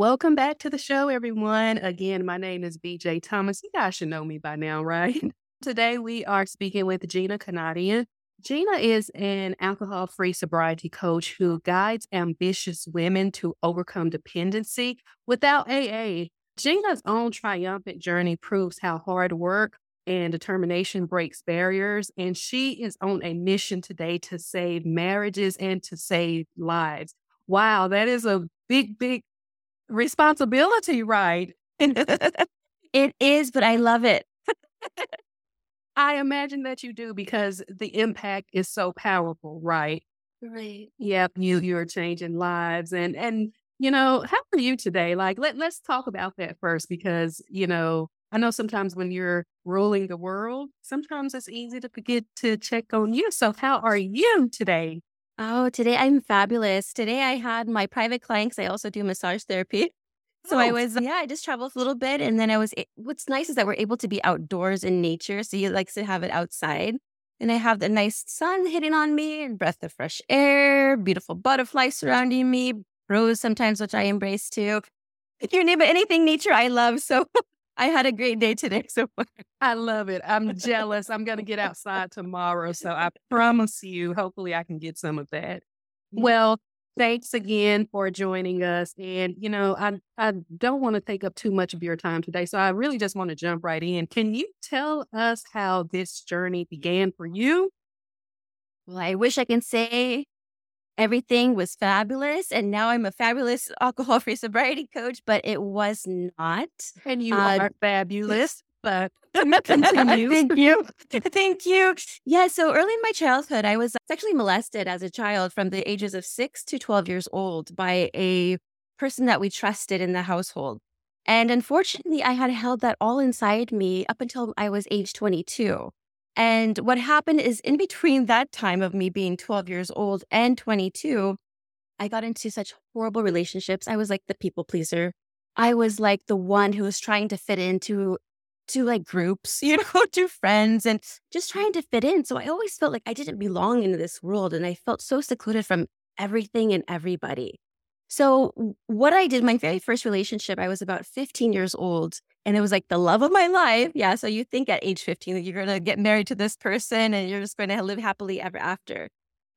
Welcome back to the show, everyone. Again, my name is VJ Thomas. You guys should know me by now, right? Today we are speaking with Gina Kunadian. Gina is an alcohol free sobriety coach who guides ambitious women to overcome dependency without AA. Gina's own triumphant journey proves how hard work and determination breaks barriers. And she is on a mission today to save marriages and to save lives. Wow, that is a big, big responsibility, right? it is, but I love it. I imagine that you do because the impact is so powerful, right? Right. Yep, you you're changing lives and and you know, how are you today? Like let let's talk about that first because, you know, I know sometimes when you're ruling the world, sometimes it's easy to forget to check on you. So how are you today? Oh, today I'm fabulous. Today I had my private clients. I also do massage therapy. So I Oh, was, yeah, I just traveled a little bit. And then I was, what's nice is that we're able to be outdoors in nature. So you like to have it outside. And I have the nice sun hitting on me and breath of fresh air, beautiful butterflies surrounding me, rose sometimes, which I embrace too. You name it, anything nature I love. So I had a great day today so far. I love it. I'm jealous. I'm going to get outside tomorrow. So I promise you, hopefully, I can get some of that. Mm. Well, thanks again for joining us. And, you know, I, I don't want to take up too much of your time today. So I really just want to jump right in. Can you tell us how this journey began for you? Well, I wish I can say everything was fabulous and now I'm a fabulous alcohol free sobriety coach, but it was not. And you Uh, are fabulous, but continue. Thank you. Thank you. Yeah. So early in my childhood, I was sexually molested as a child from the ages of six to 12 years old by a person that we trusted in the household. And unfortunately, I had held that all inside me up until I was age 22. And what happened is, in between that time of me being 12 years old and 22, I got into such horrible relationships. I was like the people pleaser. I was like the one who was trying to fit into to like groups, you know, to friends and just trying to fit in. So I always felt like I didn't belong in this world and I felt so secluded from everything and everybody. So what I did, my very first relationship, I was about 15 years old and it was like the love of my life. Yeah. So you think at age 15 that you're going to get married to this person and you're just going to live happily ever after.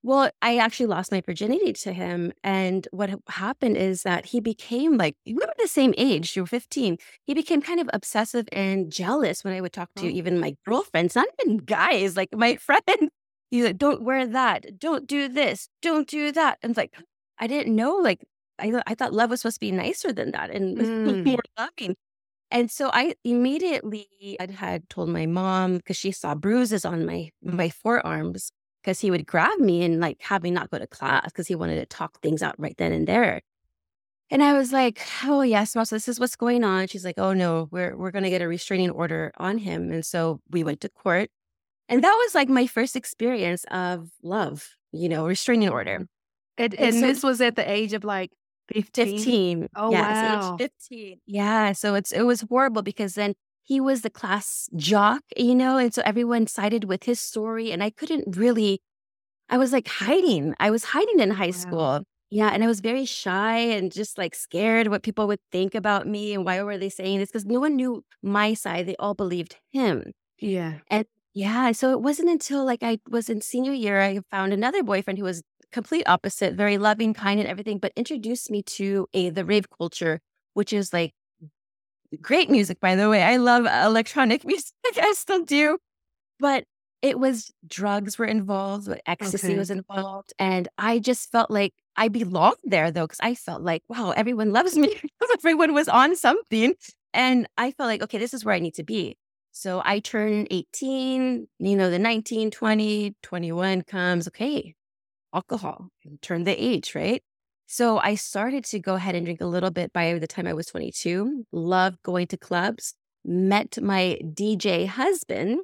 Well, I actually lost my virginity to him. And what happened is that he became like, we were the same age, you were 15. He became kind of obsessive and jealous when I would talk to Oh. even my girlfriends, not even guys, like my friend. He's like, don't wear that. Don't do this. Don't do that. And it's like, I didn't know, like, I, thought- I thought love was supposed to be nicer than that and Mm. more loving. And so I immediately I had told my mom because she saw bruises on my my forearms because he would grab me and like have me not go to class because he wanted to talk things out right then and there. And I was like, "Oh yes, mom, so this is what's going on." She's like, "Oh no, we're we're gonna get a restraining order on him." And so we went to court, and that was like my first experience of love, you know, restraining order. And, And and so- this was at the age of like 15. 15. Oh, yeah, wow. age 15. Yeah. So it's it was horrible because then he was the class jock, you know, and so everyone sided with his story. And I couldn't really, I was like hiding. I was hiding in high Wow. school. Yeah. And I was very shy and just like scared what people would think about me and why were they saying this? Because no one knew my side. They all believed him. Yeah. And yeah. So it wasn't until like I was in senior year, I found another boyfriend who was complete opposite, very loving, kind, and everything, but introduced me to a the rave culture, which is like great music, by the way. I love electronic music. I still do. But it was drugs were involved, but ecstasy Okay. was involved. And I just felt like I belonged there though, because I felt like, wow, everyone loves me. everyone was on something. And I felt like, okay, this is where I need to be. So I turned 18, you know, the 19, 20, 21 comes, okay, alcohol, turn the age, right? So I started to go ahead and drink a little bit by the time I was 22, loved going to clubs, met my DJ husband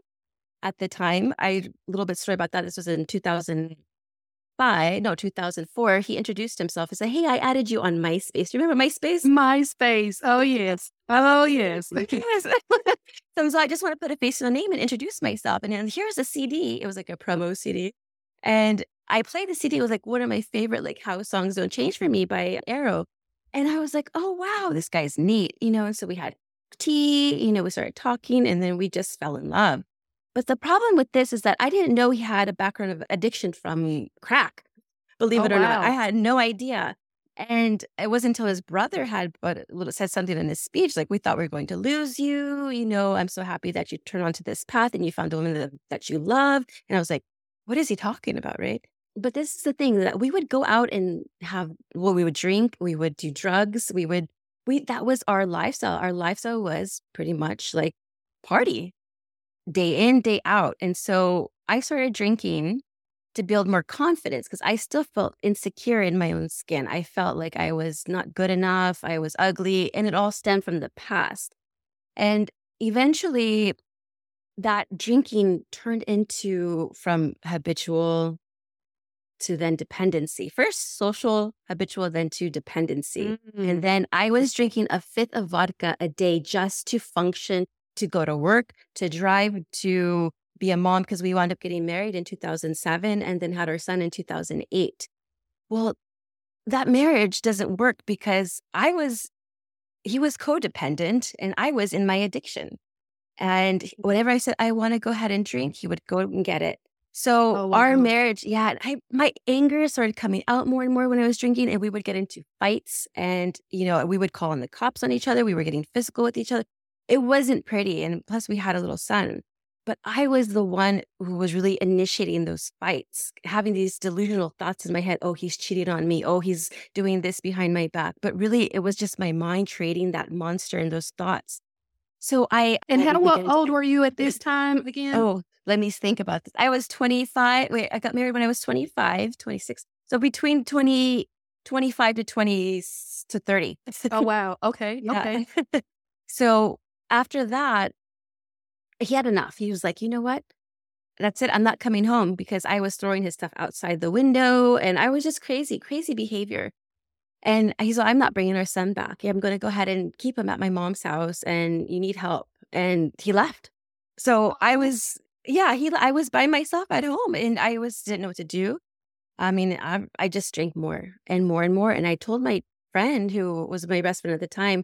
at the time. I, a little bit story about that. This was in 2005, no, 2004. He introduced himself and said, Hey, I added you on MySpace. Do you remember MySpace? MySpace. Oh, yes. Oh, yes. Yes. so, so I just want to put a face and a name and introduce myself. And then here's a CD. It was like a promo CD. And I played the CD. It was like one of my favorite like How songs, Don't Change For Me by Arrow. And I was like, oh, wow, this guy's neat, you know? And so we had tea, you know, we started talking and then we just fell in love. But the problem with this is that I didn't know he had a background of addiction from crack. Believe Oh, it or not. I had no idea. And it wasn't until his brother had but said something in his speech, like, we thought we were going to lose you. You know, I'm so happy that you turned onto this path and you found a woman that, that you love. And I was like, what is he talking about? Right. But this is the thing that we would go out and have, well, we would drink, we would do drugs, we would, we, that was our lifestyle. Our lifestyle was pretty much like party day in, day out. And so I started drinking to build more confidence because I still felt insecure in my own skin. I felt like I was not good enough, I was ugly, and it all stemmed from the past. And eventually, that drinking turned into from habitual to then dependency. First, social, habitual, then to dependency. Mm. And then I was drinking a fifth of vodka a day just to function, to go to work, to drive, to be a mom, because we wound up getting married in 2007 and then had our son in 2008. Well, that marriage doesn't work because I was, he was codependent and I was in my addiction. And whenever I said, I want to go ahead and drink, he would go and get it. So Oh, our marriage, yeah, I my anger started coming out more and more when I was drinking, and we would get into fights, and you know we would call in the cops on each other. We were getting physical with each other. It wasn't pretty, and plus we had a little son. But I was the one who was really initiating those fights, having these delusional thoughts in my head. Oh, he's cheating on me. Oh, he's doing this behind my back. But really, it was just my mind creating that monster and those thoughts. So I And how old were you at this time again? Oh, let me think about this. I was 25. Wait, I got married when I was 25, 26. So between 20, 25 to 20 to 30. Oh, wow. Okay. Yeah. Okay. so after that, he had enough. He was like, you know what? That's it. I'm not coming home because I was throwing his stuff outside the window and I was just crazy, crazy behavior. And he's like, I'm not bringing our son back. I'm going to go ahead and keep him at my mom's house and you need help. And he left. So I was, yeah, he, I was by myself at home and I was, didn't know what to do. I mean, I, I just drank more and more and more. And I told my friend who was my best friend at the time,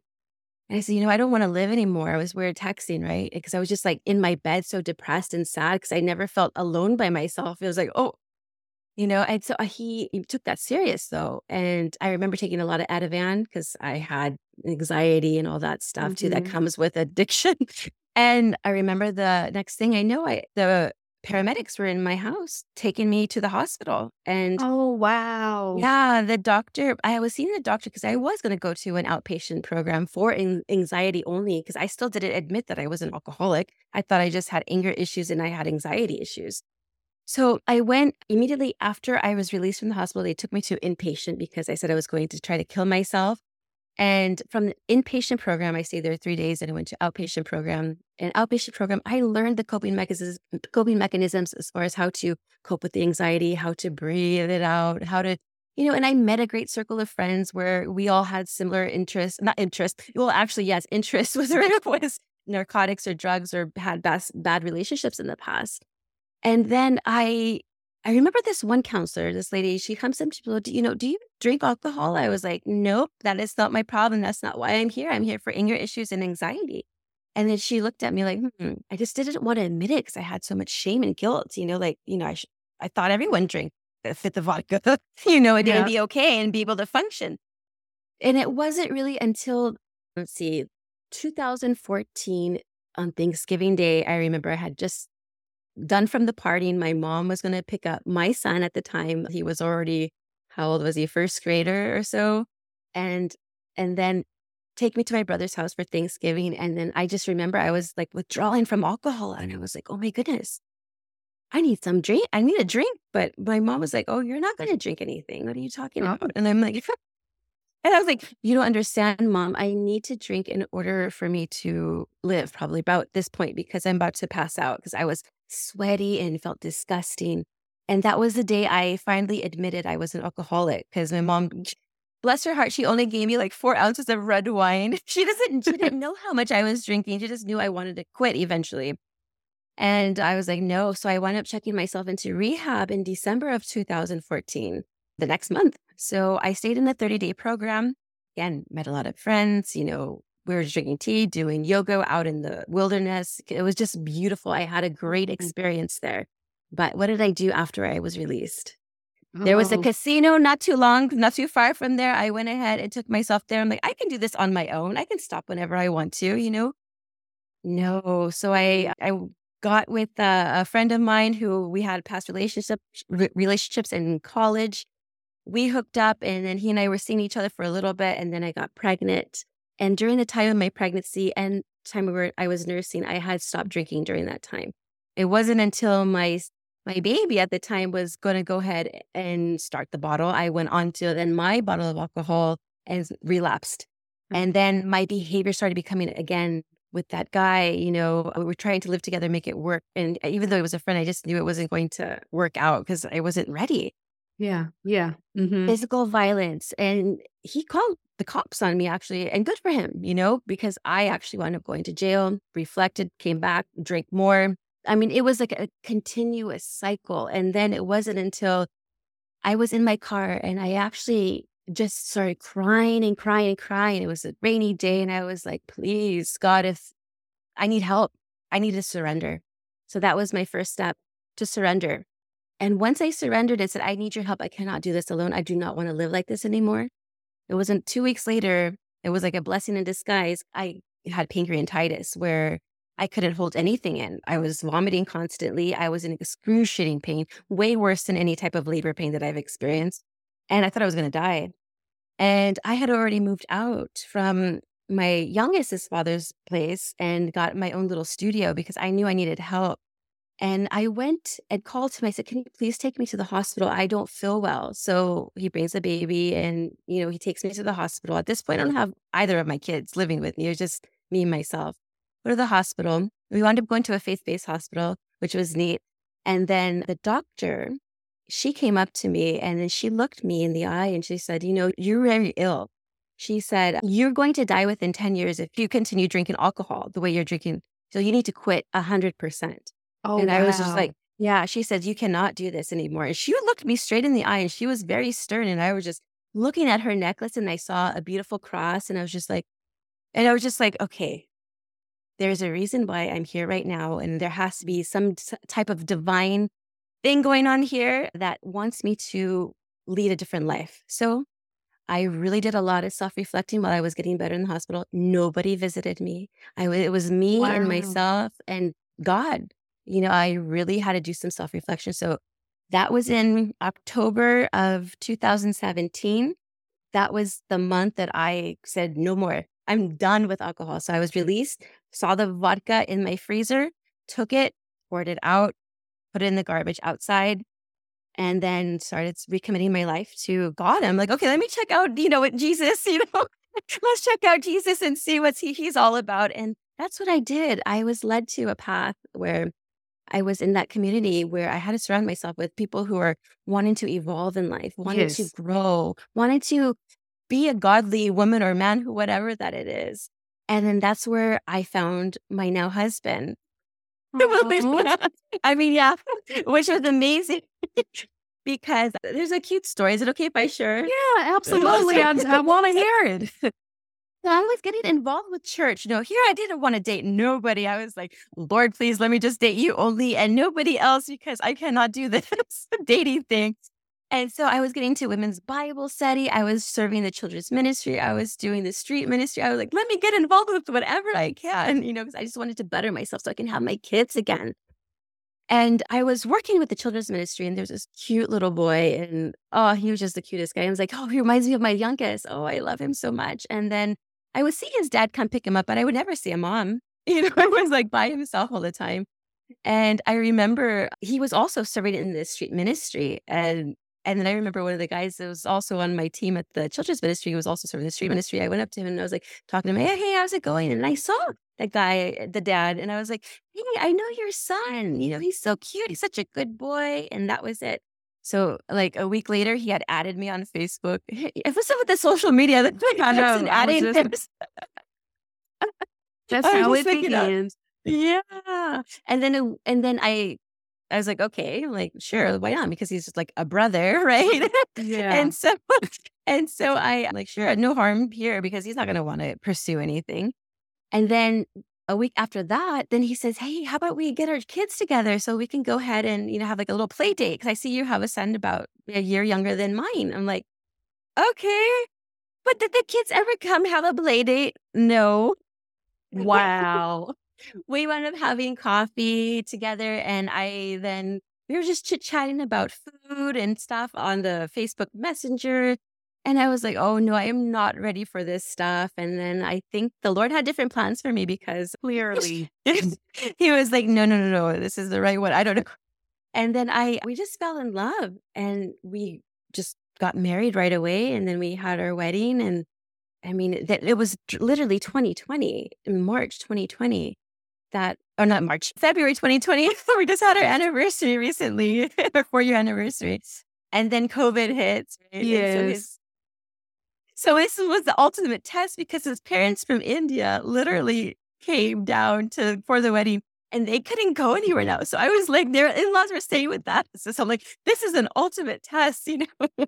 and I said, you know, I don't want to live anymore. I was weird texting, right? Because I was just like in my bed, so depressed and sad because I never felt alone by myself. It was like, oh, you know. And so uh, he, he took that serious though, and I remember taking a lot of Ativan because I had anxiety and all that stuff too that Mhm. comes with addiction. and I remember the next thing I know, I the paramedics were in my house taking me to the hospital, and Oh, wow. yeah, the doctor, I was seeing the doctor because I was going to go to an outpatient program for an- anxiety only because I still didn't admit that I was an alcoholic. I thought I just had anger issues and I had anxiety issues. So I went immediately after I was released from the hospital. They took me to inpatient because I said I was going to try to kill myself. And from the inpatient program, I stayed there three days and I went to outpatient program. And outpatient program, I learned the coping mechanisms, coping mechanisms as far as how to cope with the anxiety, how to breathe it out, how to, you know, and I met a great circle of friends where we all had similar interests, not interest. Well, actually, yes, interest was was narcotics or drugs or had bad, bad relationships in the past. And then I I remember this one counselor, this lady, she comes up to me, do you know, do you drink alcohol? I was like, nope, that is not my problem. That's not why I'm here. I'm here for anger issues and anxiety. And then she looked at me like, hmm, I just didn't want to admit it because I had so much shame and guilt. You know, like, you know, I, sh- I thought everyone drank a fifth of vodka, you know, and, Yeah. be okay and be able to function. And it wasn't really until, let's see, 2014 on Thanksgiving Day, I remember I had just done from the partying. My mom was going to pick up my son at the time. He was already, how old was he? First grader or so. And, and then take me to my brother's house for Thanksgiving. And then I just remember I was like withdrawing from alcohol. And I was like, oh my goodness, I need some drink. I need a drink. But my mom was like, oh, you're not going to drink anything. What are you talking Oh. about? And I'm like, and I was like, you don't understand, mom. I need to drink in order for me to live, probably about this point, because I'm about to pass out because I was sweaty and felt disgusting. And that was the day I finally admitted I was an alcoholic because my mom, mm. bless her heart, she only gave me like four ounces of red wine. She doesn't, she didn't know how much I was drinking. She just knew I wanted to quit eventually. And I was like, no. So I wound up checking myself into rehab in December of 2014, the next month. So I stayed in the 30 day program. again, met a lot of friends, you know, we were drinking tea, doing yoga out in the wilderness. It was just beautiful. I had a great mm. experience there. But what did I do after I was released? There was a oh. casino not too long, not too far from there. I went ahead and took myself there. I'm like, I can do this on my own. I can stop whenever I want to, you know? No. So I I got with a, a friend of mine who we had past relationship relationships in college. We hooked up and then he and I were seeing each other for a little bit and then I got pregnant. And during the time of my pregnancy and time we were I was nursing, I had stopped drinking during that time. It wasn't until my my baby at the time was going to go ahead and start the bottle. I went on to then my bottle of alcohol and relapsed. And then my behavior started becoming again with that guy. You know, we were trying to live together, make it work. And even though he was a friend, I just knew it wasn't going to work out because I wasn't ready. Yeah. Yeah. Mm-hmm. Physical violence. And he called the cops on me actually. And good for him, you know, because I actually wound up going to jail, reflected, came back, drank more, I mean, it was like a continuous cycle. And then it wasn't until I was in my car and I actually just started crying and crying and crying. It was a rainy day. And I was like, please, God, if I need help, I need to surrender. So that was my first step to surrender. And once I surrendered and said, I need your help, I cannot do this alone. I do not want to live like this anymore. It wasn't two weeks later, it was like a blessing in disguise. I had pancreatitis where I couldn't hold anything in. I was vomiting constantly. I was in excruciating pain, way worse than any type of labor pain that I've experienced. And I thought I was going to die. And I had already moved out from my youngest's father's place and got my own little studio because I knew I needed help. And I went and called him. I said, Can you please take me to the hospital? I don't feel well. So he brings a baby and, you know, he takes me to the hospital. At this point, I don't have either of my kids living with me. It's just me and myself go to the hospital. We wound up going to a faith based hospital, which was neat. And then the doctor, she came up to me and then she looked me in the eye and she said, You know, you're very ill. She said, You're going to die within 10 years if you continue drinking alcohol the way you're drinking. So you need to quit 100%. Oh, and wow. I was just like, Yeah, she said, You cannot do this anymore. And she looked me straight in the eye and she was very stern. And I was just looking at her necklace and I saw a beautiful cross and I was just like, and I was just like, okay, there's a reason why I'm here right now. And there has to be some type of divine thing going on here that wants me to lead a different life. So I really did a lot of self reflecting while I was getting better in the hospital. Nobody visited me. I, it was me wow. and myself and God. You know, I really had to do some self reflection. So that was in October of 2017. That was the month that I said, no more. I'm done with alcohol. So I was released saw the vodka in my freezer, took it, poured it out, put it in the garbage outside, and then started recommitting my life to God. I'm like, okay, let me check out, you know, what Jesus, you know, let's check out Jesus and see what he, he's all about. And that's what I did. I was led to a path where I was in that community where I had to surround myself with people who are wanting to evolve in life, wanting yes. to grow, wanting to be a godly woman or man, who whatever that it is. And then that's where I found my now husband. I mean, yeah, which was amazing because there's a cute story. Is it okay if I share? Yeah, absolutely. I, I want to hear it. So I was getting involved with church. No, here I didn't want to date nobody. I was like, Lord, please let me just date you only and nobody else because I cannot do this dating thing. And so I was getting to women's Bible study. I was serving the children's ministry. I was doing the street ministry. I was like, let me get involved with whatever I can, you know, because I just wanted to better myself so I can have my kids again. And I was working with the children's ministry, and there's this cute little boy, and oh, he was just the cutest guy. I was like, oh, he reminds me of my youngest. Oh, I love him so much. And then I would see his dad come pick him up, but I would never see a mom. You know, I was like by himself all the time. And I remember he was also serving in the street ministry. And and then I remember one of the guys that was also on my team at the children's ministry, was also serving the street ministry. I went up to him and I was like talking to him, hey, hey, how's it going? And I saw that guy, the dad, and I was like, hey, I know your son. You know, he's so cute. He's such a good boy. And that was it. So, like a week later, he had added me on Facebook. Was some of the social media that I know, adding just... That's how it begins. Yeah. And then, and then I I was like, okay, like, sure, why not? Because he's just like a brother, right? Yeah. and so, and so I like, sure, no harm here because he's not going to want to pursue anything. And then a week after that, then he says, Hey, how about we get our kids together so we can go ahead and, you know, have like a little play date? Cause I see you have a son about a year younger than mine. I'm like, okay. But did the kids ever come have a play date? No. wow. we wound up having coffee together and I then we were just chit chatting about food and stuff on the Facebook Messenger. And I was like, oh no, I am not ready for this stuff. And then I think the Lord had different plans for me because clearly he was like, no, no, no, no, this is the right one. I don't know. And then I, we just fell in love and we just got married right away. And then we had our wedding. And I mean, that it was literally 2020, in March 2020 that, or not March, February 2020. we just had our anniversary recently, our four year anniversary. And then COVID hits. Right? Yes. So this was the ultimate test because his parents from India literally came down to for the wedding and they couldn't go anywhere now. So I was like, their in-laws were staying with that. So I'm like, this is an ultimate test, you know.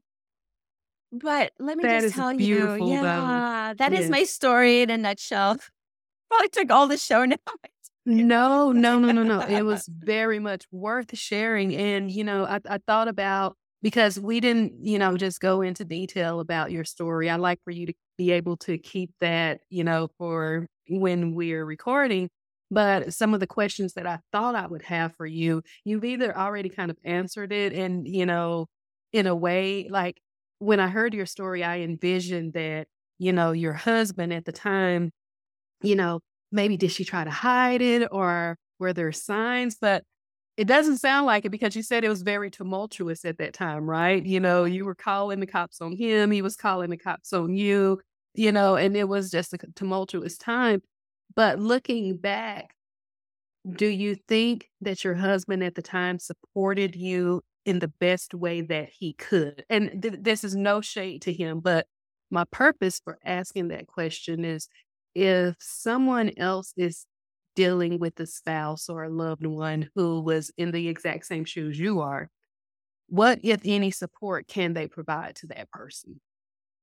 but let me that just tell you, yeah, that yes. is my story in a nutshell. Probably took all the show now. no, no, no, no, no. It was very much worth sharing. And, you know, I, I thought about because we didn't, you know, just go into detail about your story. I like for you to be able to keep that, you know, for when we're recording. But some of the questions that I thought I would have for you, you've either already kind of answered it and, you know, in a way, like when I heard your story, I envisioned that, you know, your husband at the time, you know, maybe did she try to hide it or were there signs? But it doesn't sound like it because you said it was very tumultuous at that time, right? You know, you were calling the cops on him, he was calling the cops on you, you know, and it was just a tumultuous time. But looking back, do you think that your husband at the time supported you in the best way that he could? And th- this is no shade to him, but my purpose for asking that question is if someone else is dealing with a spouse or a loved one who was in the exact same shoes you are, what, if any, support can they provide to that person?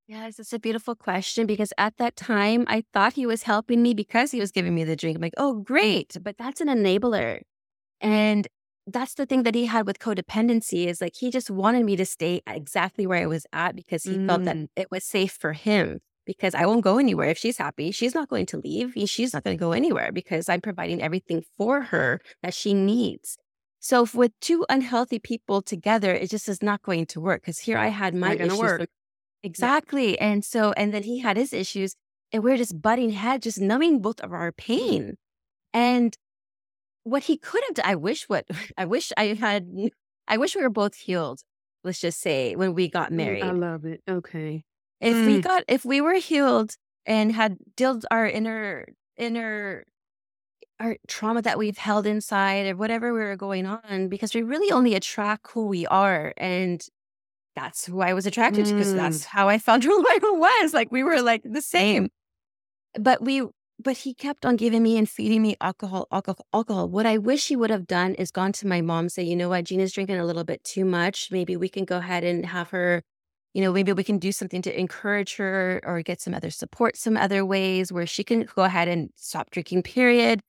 Yes, it's a beautiful question because at that time I thought he was helping me because he was giving me the drink. I'm like, oh, great. But that's an enabler. And that's the thing that he had with codependency is like he just wanted me to stay exactly where I was at because he mm. felt that mm. it was safe for him because I won't go anywhere. If she's happy, she's not going to leave. She's not going to go anywhere because I'm providing everything for her that she needs. So with two unhealthy people together, it just is not going to work because here I had my issues. Work. Exactly. Yeah. And so, and then he had his issues and we're just butting heads, just numbing both of our pain. And what he could have done, I wish what, I wish I had, I wish we were both healed. Let's just say when we got mm, married. I love it. Okay. If mm. we got, if we were healed and had dealt our inner, inner, our trauma that we've held inside or whatever we were going on, because we really only attract who we are. And that's who I was attracted mm. to because that's how I found who I was. Like we were like the same. But we, but he kept on giving me and feeding me alcohol, alcohol, alcohol. What I wish he would have done is gone to my mom, say, you know what, Gina's drinking a little bit too much. Maybe we can go ahead and have her you know, maybe we can do something to encourage her or get some other support some other ways where she can go ahead and stop drinking, period.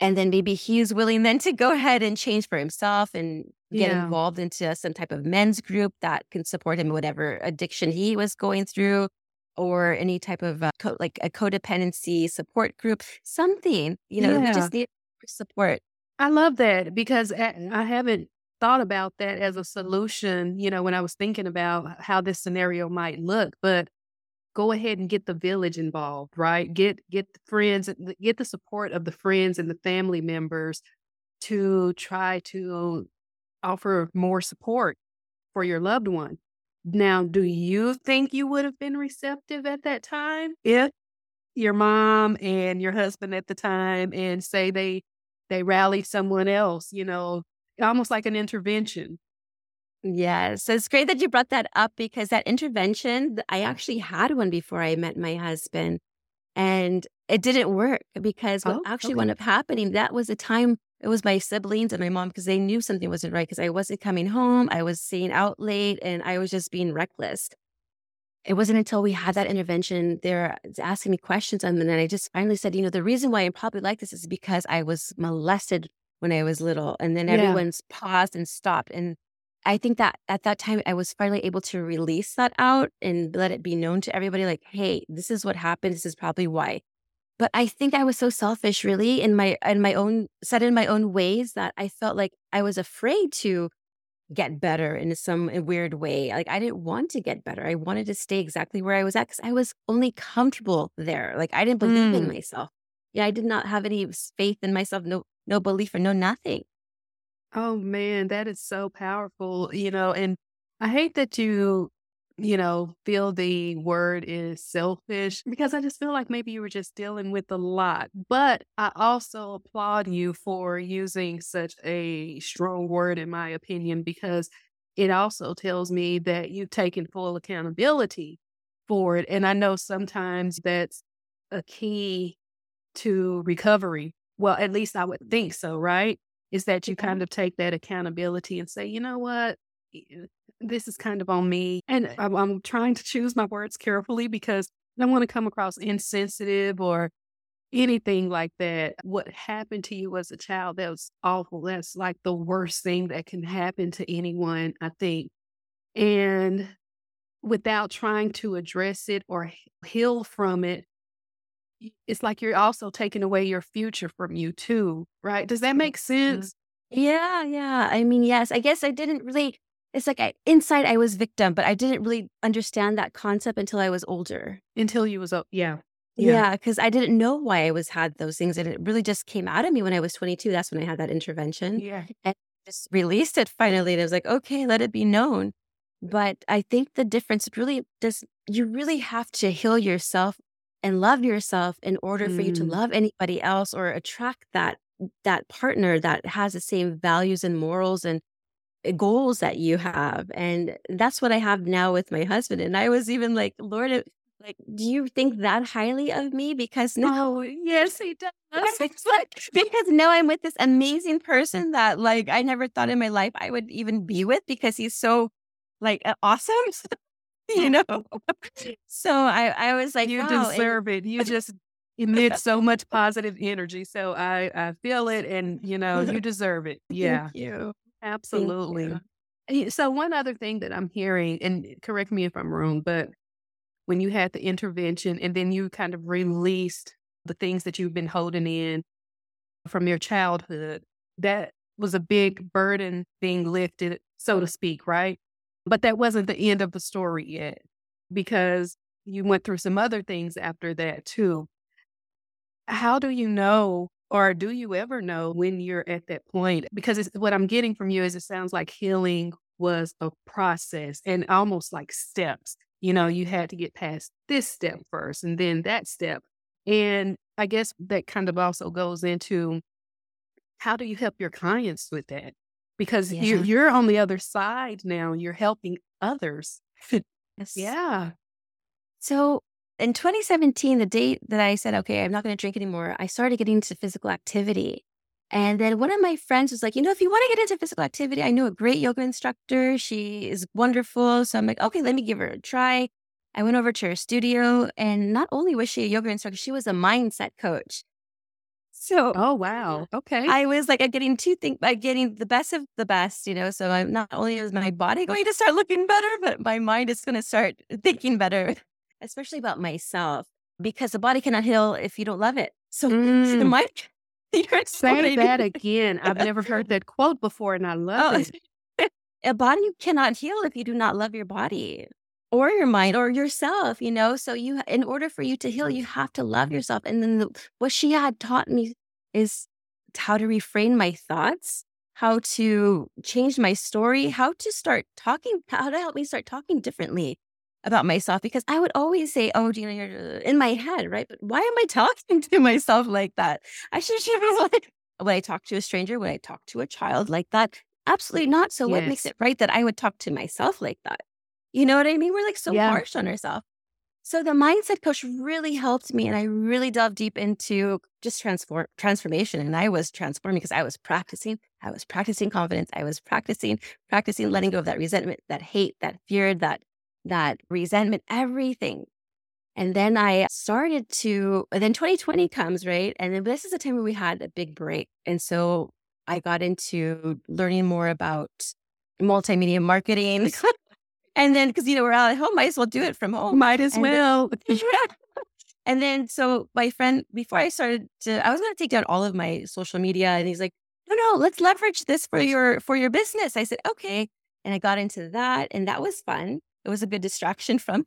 And then maybe he's willing then to go ahead and change for himself and get yeah. involved into some type of men's group that can support him, whatever addiction he was going through, or any type of uh, co- like a codependency support group, something, you know, yeah. just need support. I love that because eh, I haven't thought about that as a solution, you know, when I was thinking about how this scenario might look, but go ahead and get the village involved, right? Get get the friends, get the support of the friends and the family members to try to offer more support for your loved one. Now, do you think you would have been receptive at that time if your mom and your husband at the time and say they they rallied someone else, you know, almost like an intervention. Yes. it's great that you brought that up because that intervention, I actually had one before I met my husband and it didn't work because what oh, actually okay. wound up happening, that was a time it was my siblings and my mom because they knew something wasn't right because I wasn't coming home. I was staying out late and I was just being reckless. It wasn't until we had that intervention, they're asking me questions. And then I just finally said, you know, the reason why I'm probably like this is because I was molested when I was little. And then Yeah. everyone's paused and stopped. And I think that at that time, I was finally able to release that out and let it be known to everybody like, hey, this is what happened. This is probably why. But I think I was so selfish, really, in my in my own set in my own ways that I felt like I was afraid to get better in some weird way. Like I didn't want to get better. I wanted to stay exactly where I was at because I was only comfortable there. Like I didn't believe in Mm. myself. Yeah, I did not have any faith in myself. No, no belief or no nothing. Oh man, that is so powerful, you know, and I hate that you, you know, feel the word is selfish because I just feel like maybe you were just dealing with a lot. But I also applaud you for using such a strong word, in my opinion, because it also tells me that you've taken full accountability for it. And I know sometimes that's a key to recovery. Well, at least I would think so, right? Is that you Yeah. kind of take that accountability and say, you know what? This is kind of on me. And I'm, I'm trying to choose my words carefully because I don't want to come across insensitive or anything like that. What happened to you as a child, that was awful. That's like the worst thing that can happen to anyone, I think. And without trying to address it or heal from it, it's like you're also taking away your future from you too, right? Does that make sense? Yeah, yeah. I mean, yes. I guess I didn't really. It's like I, inside I was victim, but I didn't really understand that concept until I was older. Until you was, yeah. Yeah, because I didn't know why I was had those things, and it really just came out of me when I was 22. That's when I had that intervention. Yeah. And just released it finally, and I was like, okay, let it be known. But I think the difference really does. You really have to heal yourself and love yourself in order for you to Mm. love anybody else or attract that that partner that has the same values and morals and uh, goals that you have. And that's what I have now with my husband. And I was even like, Lord, it- like, do you think that highly of me? Because no Oh, yes, he does. because now I'm with this amazing person that like I never thought in my life I would even be with because he's so like awesome. you know? so I, I was like, you wow. deserve it. You just emit so much positive energy. So I, I feel it and, you know, you deserve it. Yeah. Thank you. Absolutely. you. So one other thing that I'm hearing, and correct me if I'm wrong, but when you had the intervention and then you kind of released the things that you've been holding in from your childhood, that was a big burden being lifted, so to speak, right? But that wasn't the end of the story yet because you went through some other things after that too. How do you know, or do you ever know when you're at that point? Because what I'm getting from you is it sounds like healing was a process and almost like steps. You know, you had to get past this step first and then that step. And I guess that kind of also goes into how do you help your clients with that? Because you're, you're on the other side now, you're helping others. Yes. Yeah. So in 2017, the date that I said, okay, I'm not going to drink anymore, I started getting into physical activity. And then one of my friends was like, you know, if you want to get into physical activity, I know a great yoga instructor. She is wonderful. So I'm like, okay, let me give her a try. I went over to her studio, and not only was she a yoga instructor, she was a mindset coach. So Oh, wow. Okay. I was like, I'm getting two things, I'm getting the best of the best, you know. So I'm not only is my body going to start looking better, but my mind is going to start thinking better, especially about myself, because the body cannot heal if you don't love it. So the Mm. mind, you're Say that again. I've never heard that quote before and I love Oh, it. a body cannot heal if you do not love your body or your mind or yourself, you know? So you in order for you to heal, you have to love yourself. And then the, what she had taught me is how to refrain my thoughts, how to change my story, how to start talking, how to help me start talking differently about myself because I would always say, "Oh, Gina, you're uh, in my head, right?" But why am I talking to myself like that? I should be like when I talk to a stranger, when I talk to a child like that, absolutely not. So what makes it right that I would talk to myself like that? You know what I mean? We're like so Yeah. harsh on ourselves. So the mindset coach really helped me and I really dove deep into just transform transformation. And I was transforming because I was practicing. I was practicing confidence. I was practicing, practicing letting go of that resentment, that hate, that fear, that that resentment, everything. And then I started to, then 2020 comes, right? And then this is the time where we had a big break. And so I got into learning more about multimedia marketing. And then, because, you know, we're all at home, might as well do it from home. Might as and well. Then, and then, so my friend, before I started to, I was going to take down all of my social media. And he's like, no, no, let's leverage this for your, for your business. I said, okay. And I got into that. And that was fun. It was a good distraction from,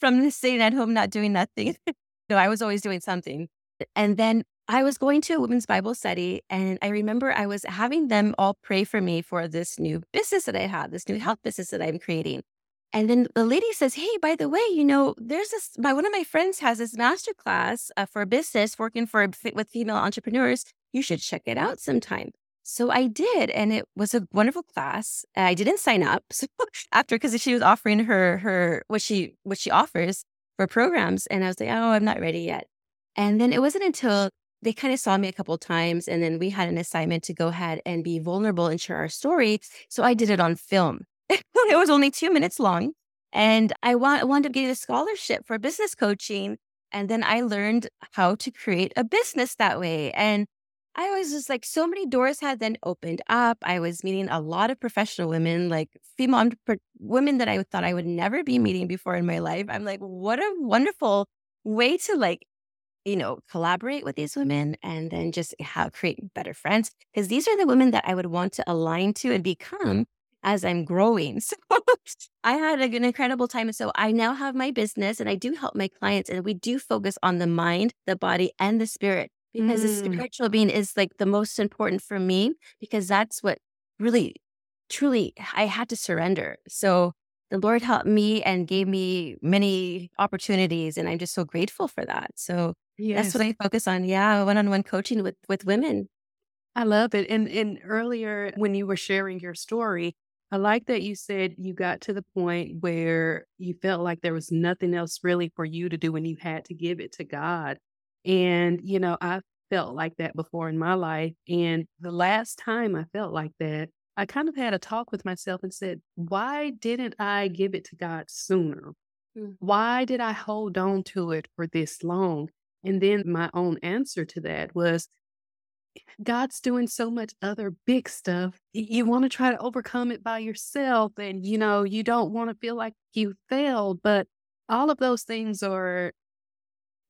from sitting at home, not doing nothing. no, I was always doing something. And then I was going to a women's Bible study, and I remember I was having them all pray for me for this new business that I had, this new health business that I'm creating. And then the lady says, Hey, by the way, you know, there's this, my, one of my friends has this master class uh, for business working for with female entrepreneurs. You should check it out sometime. So I did, and it was a wonderful class. I didn't sign up so after because she was offering her her what she what she offers for programs, and I was like, oh, I'm not ready yet. And then it wasn't until they kind of saw me a couple times, and then we had an assignment to go ahead and be vulnerable and share our story. So I did it on film. it was only two minutes long. And I want, wound up getting a scholarship for business coaching. And then I learned how to create a business that way. And I was just like, so many doors had then opened up. I was meeting a lot of professional women, like female women that I thought I would never be meeting before in my life. I'm like, what a wonderful way to like, you know, collaborate with these women and then just how create better friends. Because these are the women that I would want to align to and become as I'm growing. So I had an incredible time. And so I now have my business and I do help my clients and we do focus on the mind, the body, and the spirit because mm. the spiritual being is like the most important for me because that's what really, truly I had to surrender. So the Lord helped me and gave me many opportunities. And I'm just so grateful for that. So yes. that's what I focus on. Yeah. One on one coaching with, with women. I love it. And and earlier when you were sharing your story, I like that you said you got to the point where you felt like there was nothing else really for you to do and you had to give it to God. And, you know, I felt like that before in my life. And the last time I felt like that, I kind of had a talk with myself and said, why didn't I give it to God sooner? Mm. Why did I hold on to it for this long? And then my own answer to that was God's doing so much other big stuff. You want to try to overcome it by yourself and you know, you don't want to feel like you failed, but all of those things are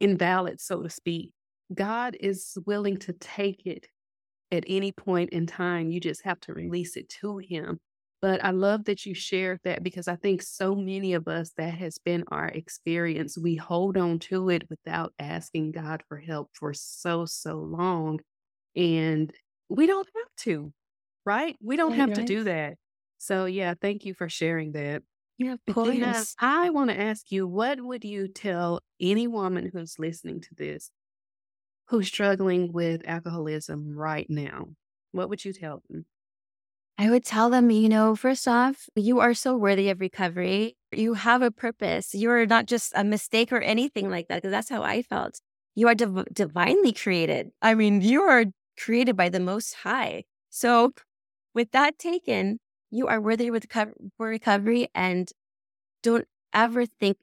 invalid, so to speak. God is willing to take it at any point in time. You just have to release it to him. But I love that you shared that because I think so many of us that has been our experience. We hold on to it without asking God for help for so, so long. And we don't have to, right? We don't have right. to do that. So, yeah, thank you for sharing that. Yeah, of course. I want to ask you, what would you tell any woman who's listening to this who's struggling with alcoholism right now? What would you tell them? I would tell them, you know, first off, you are so worthy of recovery. You have a purpose. You're not just a mistake or anything like that, because that's how I felt. You are div- divinely created. I mean, you are created by the Most High. So, with that taken, you are worthy with for recovery and don't ever think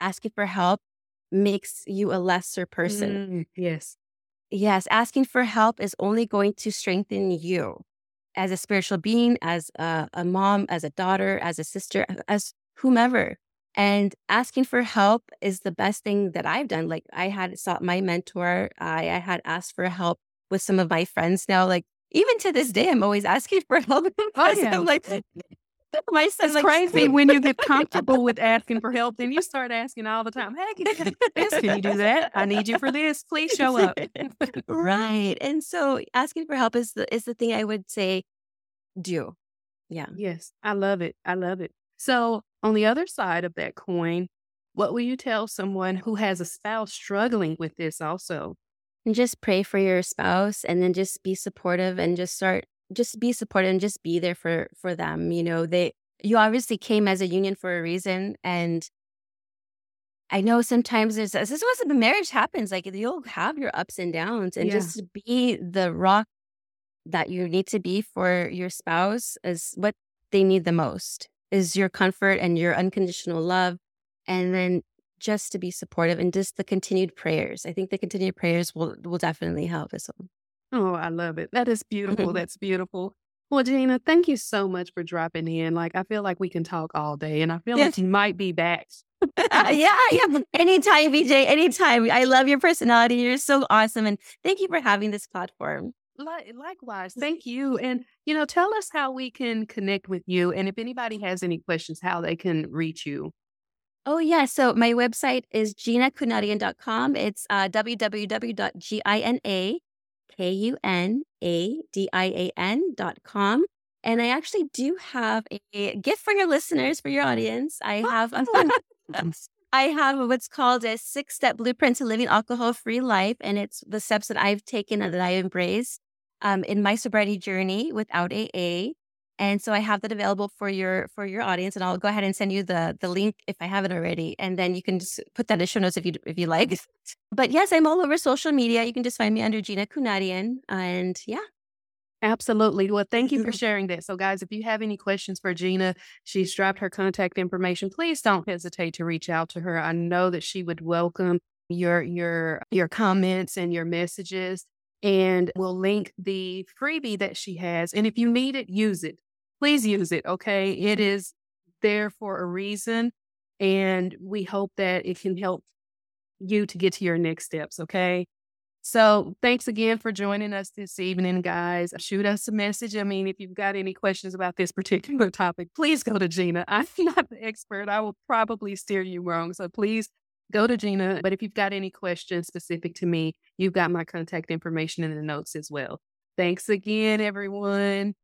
asking for help makes you a lesser person. Mm, yes. Yes. Asking for help is only going to strengthen you as a spiritual being, as a, a mom, as a daughter, as a sister, as whomever. And asking for help is the best thing that I've done. Like I had sought my mentor, I, I had asked for help with some of my friends now. Like even to this day, I'm always asking for help. Oh, yeah. I'm like, my son's like, crazy when you get comfortable with asking for help. Then you start asking all the time, "Hey, can you do this? Can you do that? I need you for this. Please show up." right, and so asking for help is the is the thing I would say do. Yeah. Yes, I love it. I love it. So on the other side of that coin, what will you tell someone who has a spouse struggling with this also? And just pray for your spouse and then just be supportive and just start just be supportive and just be there for for them you know they you obviously came as a union for a reason and I know sometimes there's this is what the marriage happens. Like you'll have your ups and downs, and Yeah. just be the rock that you need to be for your spouse is what they need the most is your comfort and your unconditional love, and then just to be supportive and just the continued prayers. I think the continued prayers will will definitely help as well. Oh, I love it. That is beautiful. That's beautiful. Well, Gina, thank you so much for dropping in. Like, I feel like we can talk all day, and I feel like you might be back. yeah, yeah. Anytime, VJ, anytime. I love your personality. You're so awesome. And thank you for having this platform. Likewise, thank you. And, you know, tell us how we can connect with you. And if anybody has any questions, how they can reach you. Oh, yeah. So my website is ginakunadian.com. It's uh, www.ginakunadian.com. And I actually do have a gift for your listeners, for your audience. I have I have what's called a six step blueprint to living alcohol free life. And it's the steps that I've taken and that I embrace um, in my sobriety journey without AA. And so I have that available for your for your audience, and I'll go ahead and send you the the link if I haven't already, and then you can just put that in show notes if you if you like. But yes, I'm all over social media. You can just find me under Gina Kunadian, and yeah, Absolutely. Well, thank you for sharing that. So, guys, if you have any questions for Gina, she's dropped her contact information. Please don't hesitate to reach out to her. I know that she would welcome your your your comments and your messages. And we'll link the freebie that she has. And if you need it, use it. Please use it. Okay. It mm-hmm. is there for a reason. And we hope that it can help you to get to your next steps. Okay. So thanks again for joining us this evening, guys. Shoot us a message. I mean, if you've got any questions about this particular topic, please go to Gina. I'm not the expert. I will probably steer you wrong. So please go to Gina. But if you've got any questions specific to me, you've got my contact information in the notes as well. Thanks again, everyone.